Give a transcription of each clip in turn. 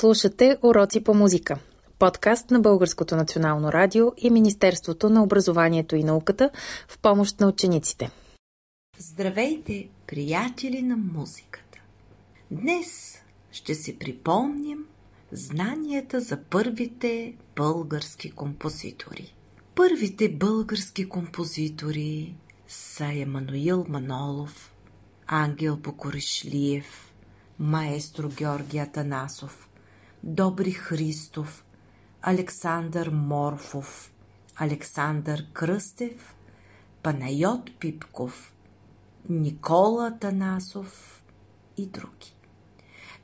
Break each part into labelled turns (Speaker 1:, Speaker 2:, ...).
Speaker 1: Слушате Уроци по музика. Подкаст на Българското национално радио и Министерството на образованието и науката в помощ на учениците.
Speaker 2: Здравейте, приятели на музиката! Днес ще си припомним знанията за първите български композитори. Първите български композитори са Емануил Манолов, Ангел Бокоришлиев, маестро Георги Атанасов, Добри Христов, Александър Морфов, Александър Кръстев, Панайот Пипков, Никола Танасов и други.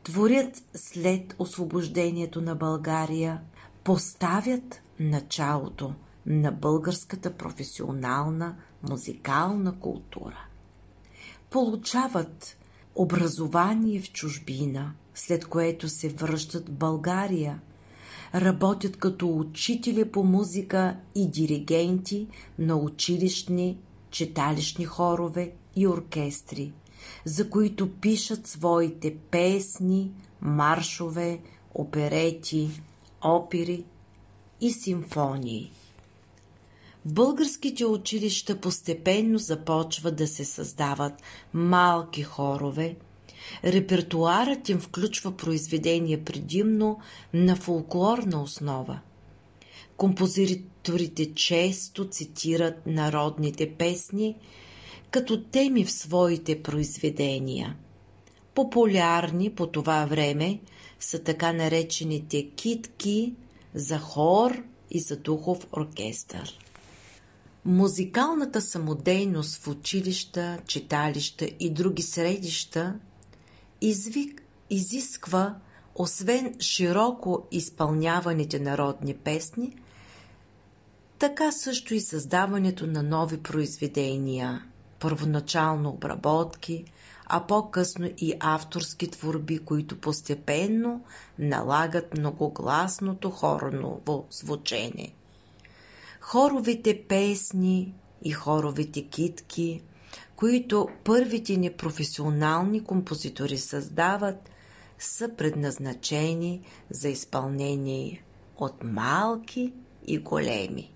Speaker 2: Творят след освобождението на България, поставят началото на българската професионална музикална култура. Получават образование в чужбина – след което се връщат в България. Работят като учители по музика и диригенти на училищни, читалищни хорове и оркестри, за които пишат своите песни, маршове, оперети, опери и симфонии. Българските училища постепенно започват да се създават малки хорове – Репертуарът им включва произведения предимно на фолклорна основа. Композиторите често цитират народните песни като теми в своите произведения. Популярни по това време са така наречените китки за хор и за духов оркестър. Музикалната самодейност в училища, читалища и други средища извик изисква, освен широко изпълняваните народни песни, така също и създаването на нови произведения, първоначално обработки, а по-късно и авторски творби, които постепенно налагат многогласното хорново звучение. Хоровите песни и хоровите китки – които първите ни професионални композитори създават, са предназначени за изпълнение от малки и големи.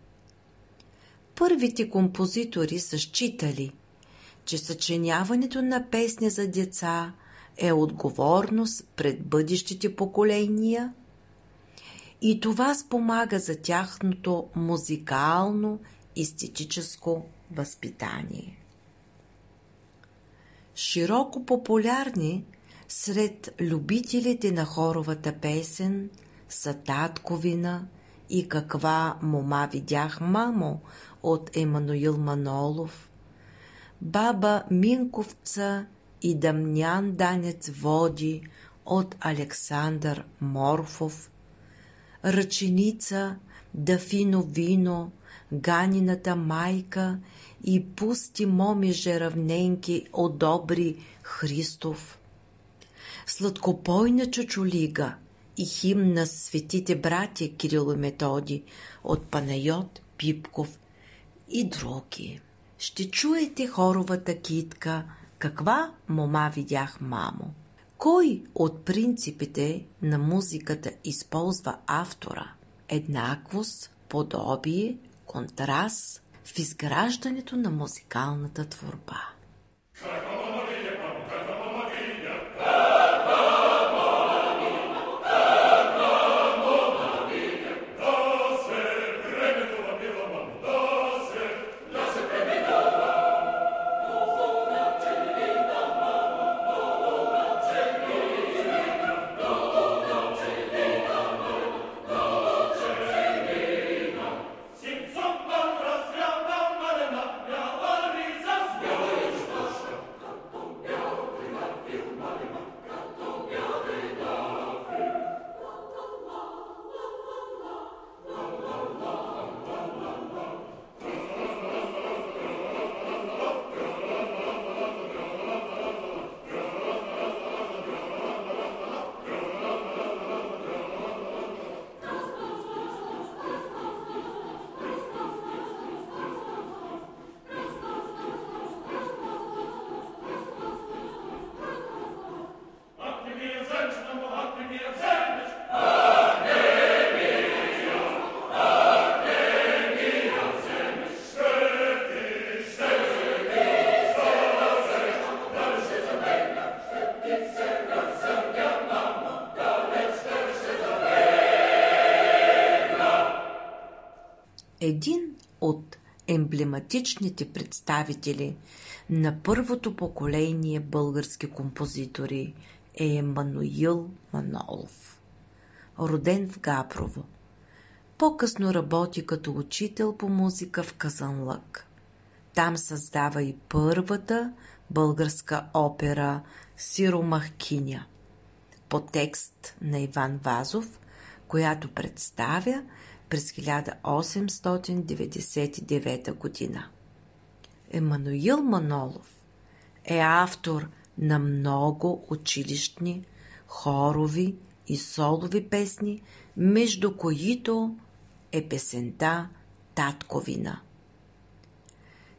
Speaker 2: Първите композитори са считали, че съчиняването на песни за деца е отговорност пред бъдещите поколения и това спомага за тяхното музикално естетическо възпитание широко популярни сред любителите на хоровата песен са Татковина и Каква мома видях мамо от Емануил Манолов, Баба Минковца и Дамнян Данец води от Александър Морфов, Ръченица, Дафино вино, Ганината майка и пусти момиже равненки одобри Христов. Сладкопойна чучулига и хим на светите братя Кирил и Методи от Панайот Пипков и други. Ще чуете хоровата китка «Каква мома видях, мамо?» Кой от принципите на музиката използва автора? Еднаквост, подобие, контраст, в изграждането на музикалната творба. Един от емблематичните представители на първото поколение български композитори е Емануил Манолов. Роден в Габрово. По-късно работи като учител по музика в Казанлък. Там създава и първата българска опера Сиромахкиня по текст на Иван Вазов, която представя през 1899 година. Емануил Манолов е автор на много училищни, хорови и солови песни, между които е песента Татковина.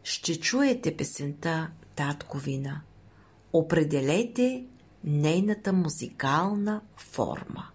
Speaker 2: Ще чуете песента Татковина. Определете нейната музикална форма.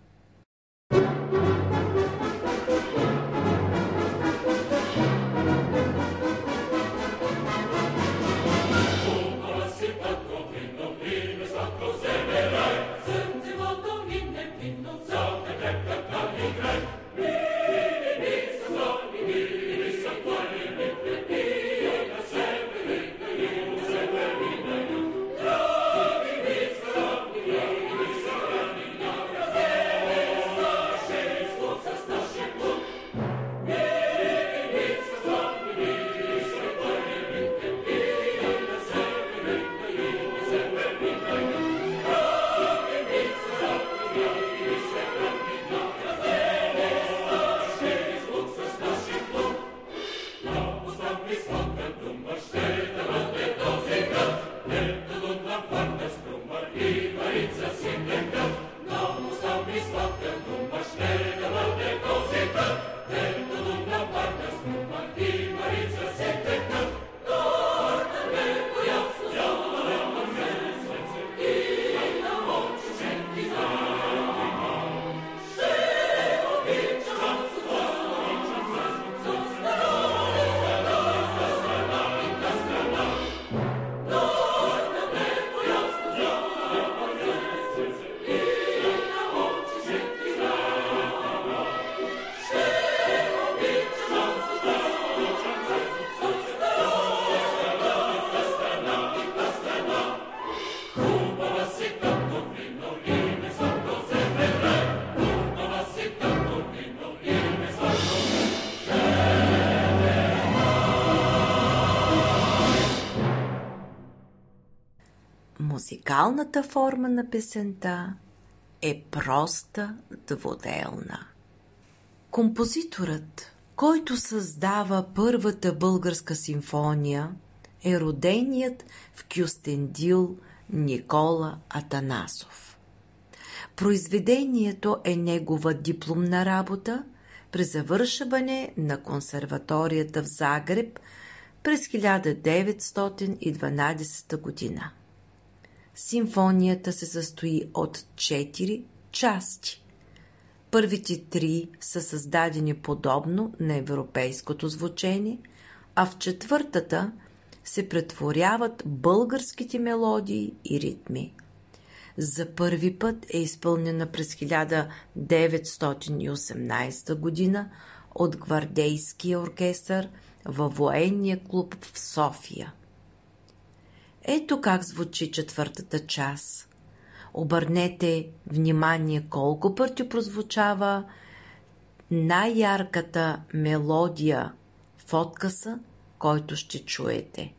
Speaker 2: King, King, Музикалната форма на песента е проста двуделна. Композиторът, който създава първата българска симфония, е роденият в Кюстендил Никола Атанасов. Произведението е негова дипломна работа при завършване на консерваторията в Загреб през 1912 година. Симфонията се състои от четири части. Първите три са създадени подобно на европейското звучение, а в четвъртата се претворяват българските мелодии и ритми. За първи път е изпълнена през 1918 година от гвардейския оркестър във военния клуб в София – ето как звучи четвъртата част. Обърнете внимание колко пъти прозвучава най-ярката мелодия в откъса, който ще чуете.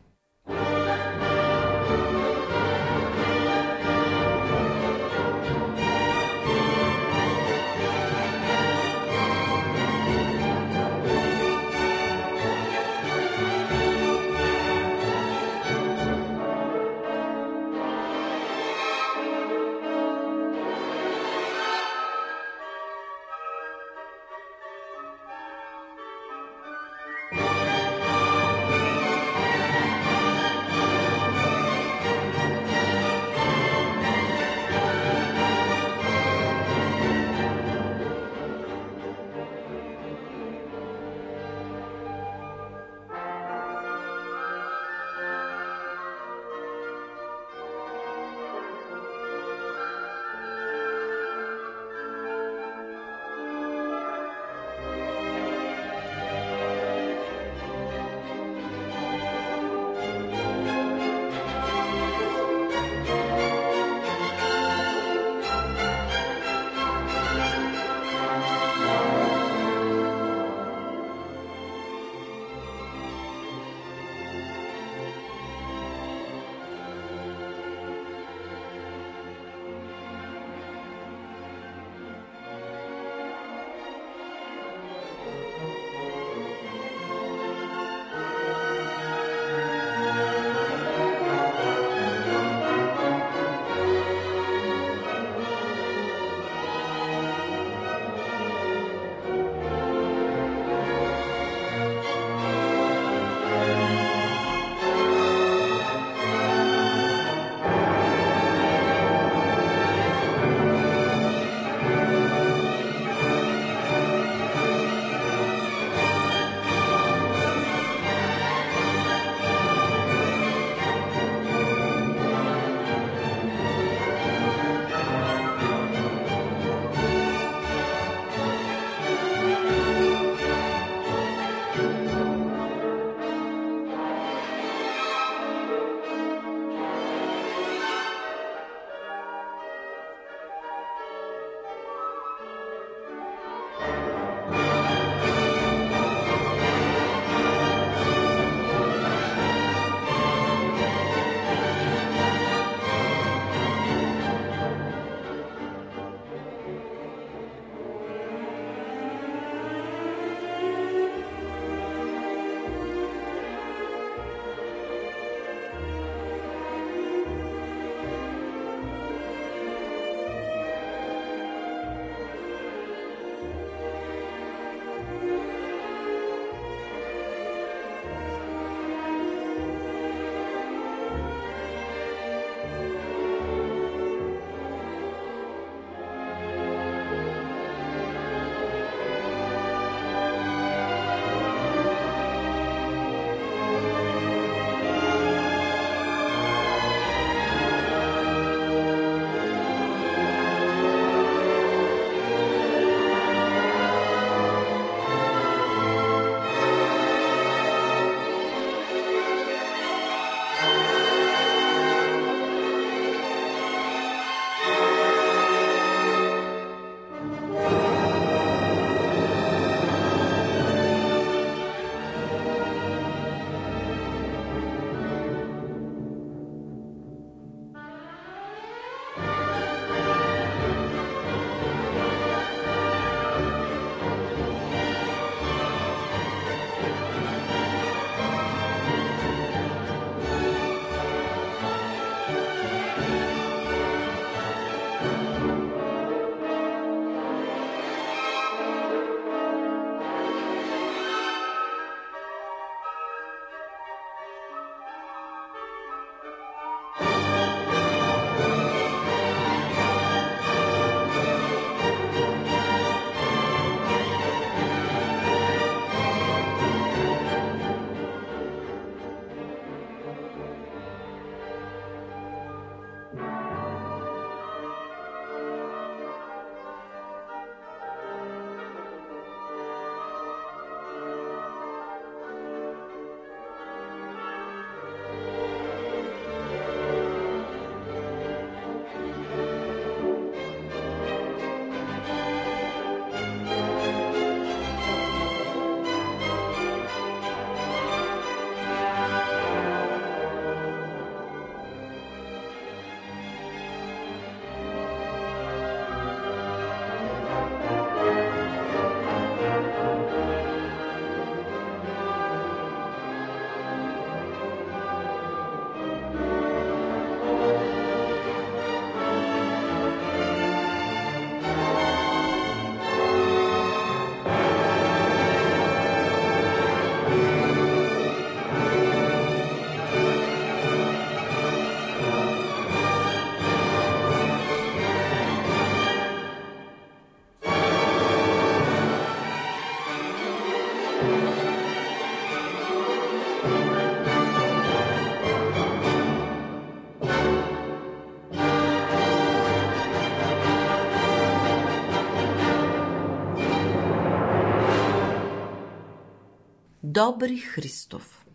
Speaker 2: Добри Христов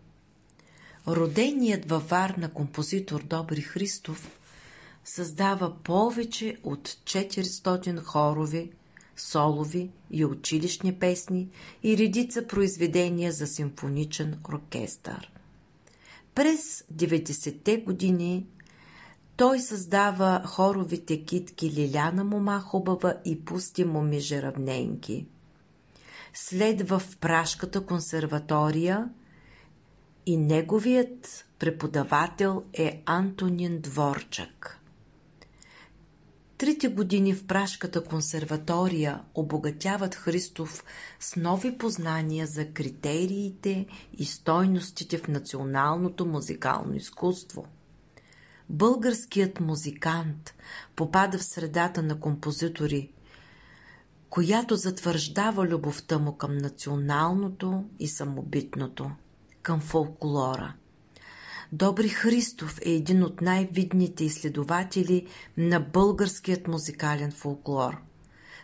Speaker 2: Роденият във Варна композитор Добри Христов създава повече от 400 хорови, солови и училищни песни и редица произведения за симфоничен оркестър. През 90-те години той създава хоровите китки Лиляна мома хубава и Пусти моми равненки. Следва в Прашката консерватория и неговият преподавател е Антонин Дворчак. Трите години в Прашката консерватория обогатяват Христов с нови познания за критериите и стойностите в националното музикално изкуство. Българският музикант попада в средата на композитори, която затвърждава любовта му към националното и самобитното, към фолклора – Добри Христов е един от най-видните изследователи на българският музикален фолклор.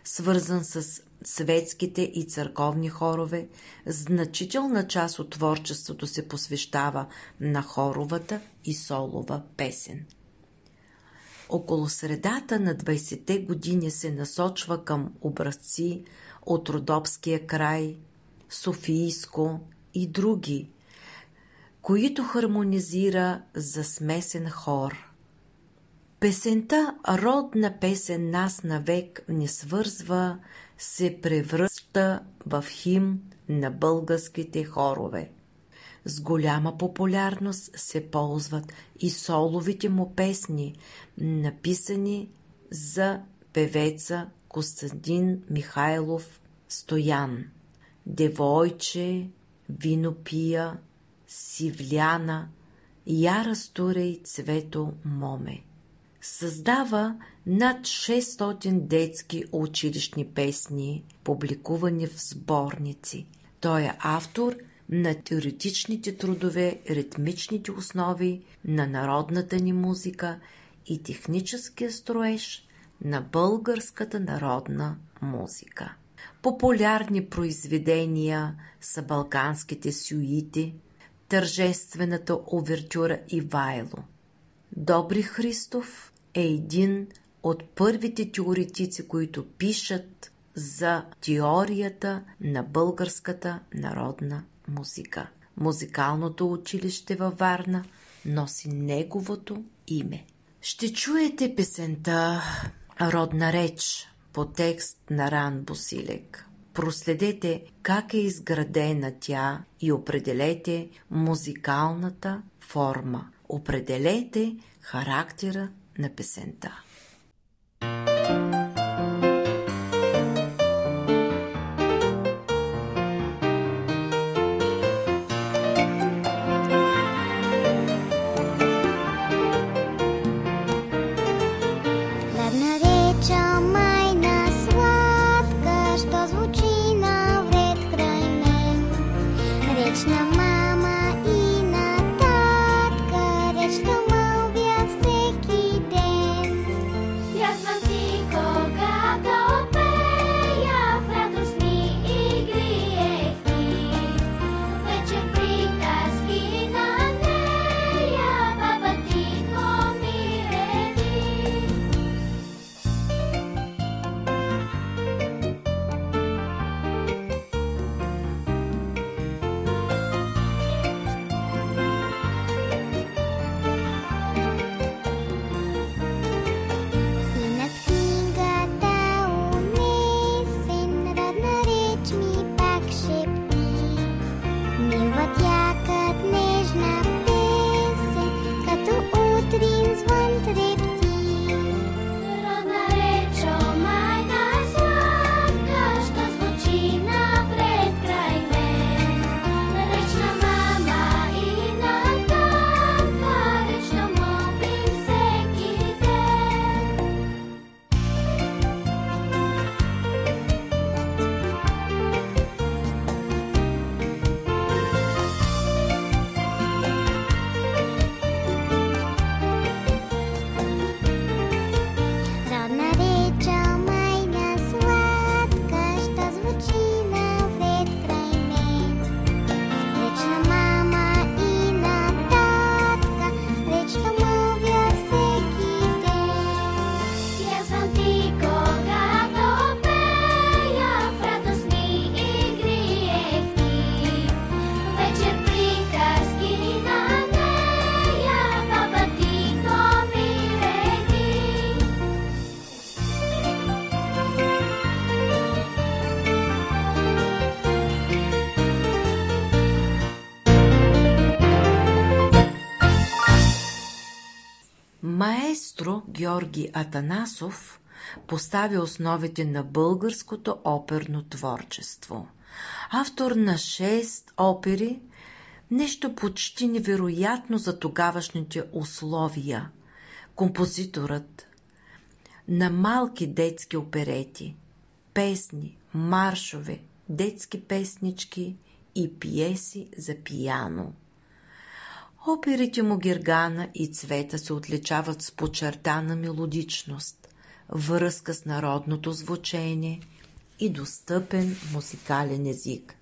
Speaker 2: Свързан с светските и църковни хорове, значителна част от творчеството се посвещава на хоровата и солова песен. Около средата на 20-те години се насочва към образци от Родопския край, Софийско и други – които хармонизира за смесен хор. Песента «Родна песен нас навек не свързва» се превръща в хим на българските хорове. С голяма популярност се ползват и соловите му песни, написани за певеца Костадин Михайлов Стоян. Девойче, винопия, Сивляна, Яра Стурей Цвето Моме. Създава над 600 детски училищни песни, публикувани в сборници. Той е автор на теоретичните трудове, ритмичните основи на народната ни музика и техническия строеж на българската народна музика. Популярни произведения са балканските сюити – тържествената овертюра Ивайло. Добри Христов е един от първите теоретици, които пишат за теорията на българската народна музика. Музикалното училище във Варна носи неговото име. Ще чуете песента Родна реч по текст на Ран Босилек. Проследете как е изградена тя и определете музикалната форма. Определете характера на песента. Маестро Георги Атанасов постави основите на българското оперно творчество. Автор на 6 опери, нещо почти невероятно за тогавашните условия. Композиторът на малки детски оперети, песни, маршове, детски песнички и пиеси за пияно. Оперите му Гергана и Цвета се отличават с почертана мелодичност, връзка с народното звучение и достъпен музикален език.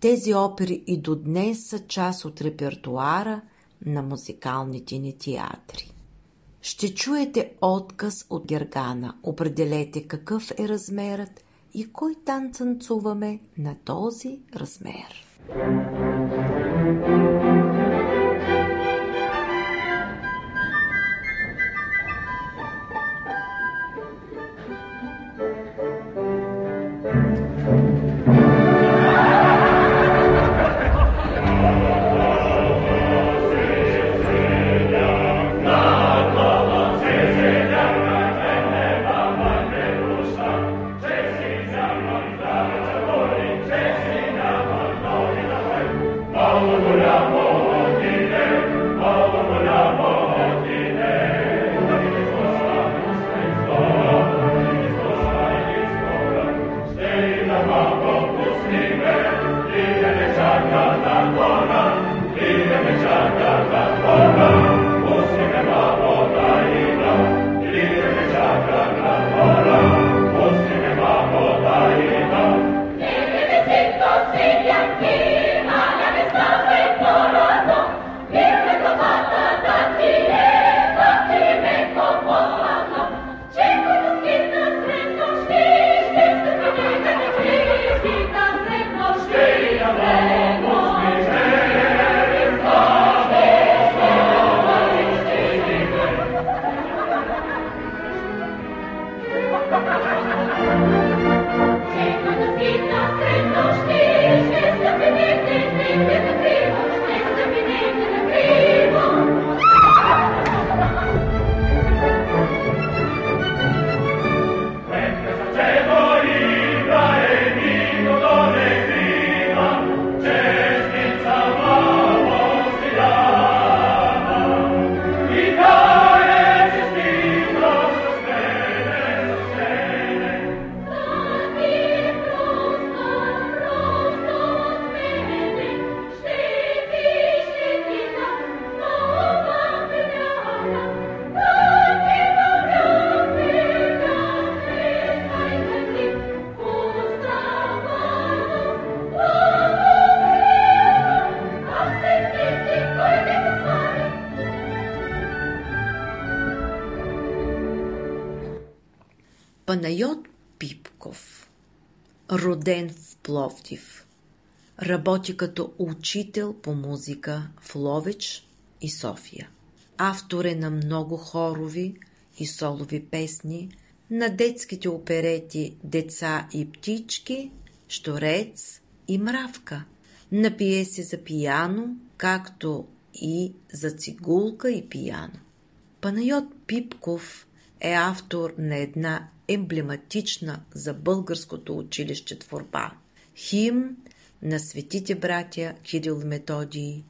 Speaker 2: Тези опери и до днес са част от репертуара на музикалните ни театри. Ще чуете отказ от Гергана. Определете какъв е размерът и кой тан танцуваме на този размер. Thank you. Роден в Пловдив, работи като учител по музика в Ловеч и София. Автор е на много хорови и солови песни, на детските оперети Деца и птички, Шторец и Мравка, на пиеси за пияно, както и за цигулка и пияно. Панайот Пипков е автор на една емблематична за българското училище творба. Хим на светите братя Кирил Методий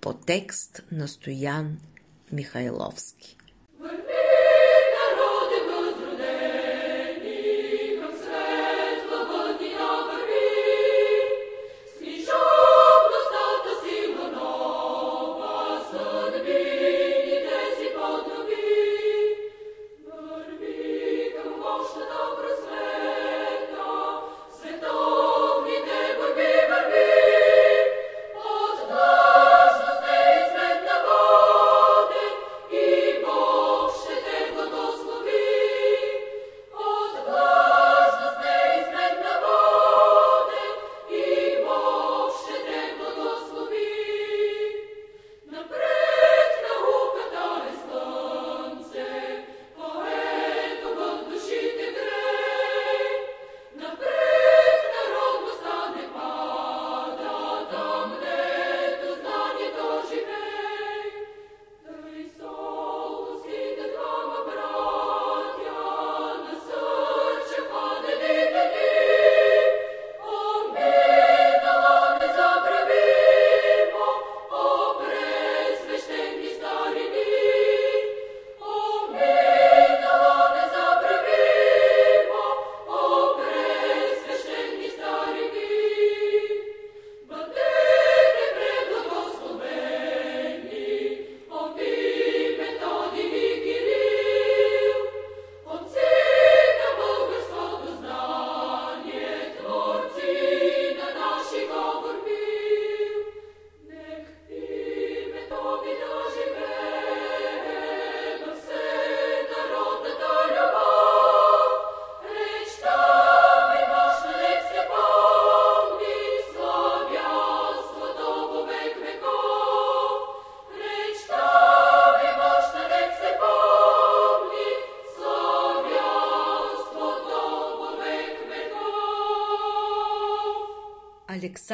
Speaker 2: по текст на Стоян Михайловски.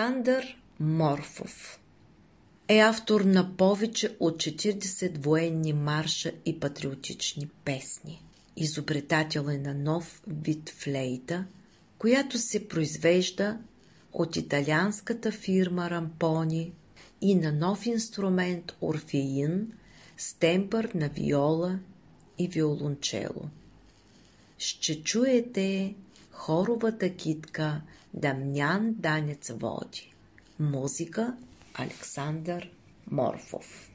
Speaker 2: Александър Морфов е автор на повече от 40 военни марша и патриотични песни. Изобретател е на нов вид флейта, която се произвежда от италианската фирма Рампони и на нов инструмент Орфеин с темпър на виола и виолончело. Ще чуете хоровата китка Дамнян Данец води. Музика Александър Морфов.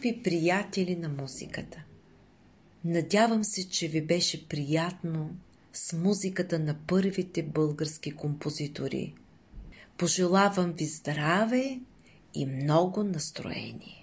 Speaker 2: Скъпи приятели на музиката! Надявам се, че ви беше приятно с музиката на първите български композитори. Пожелавам ви здраве и много настроение.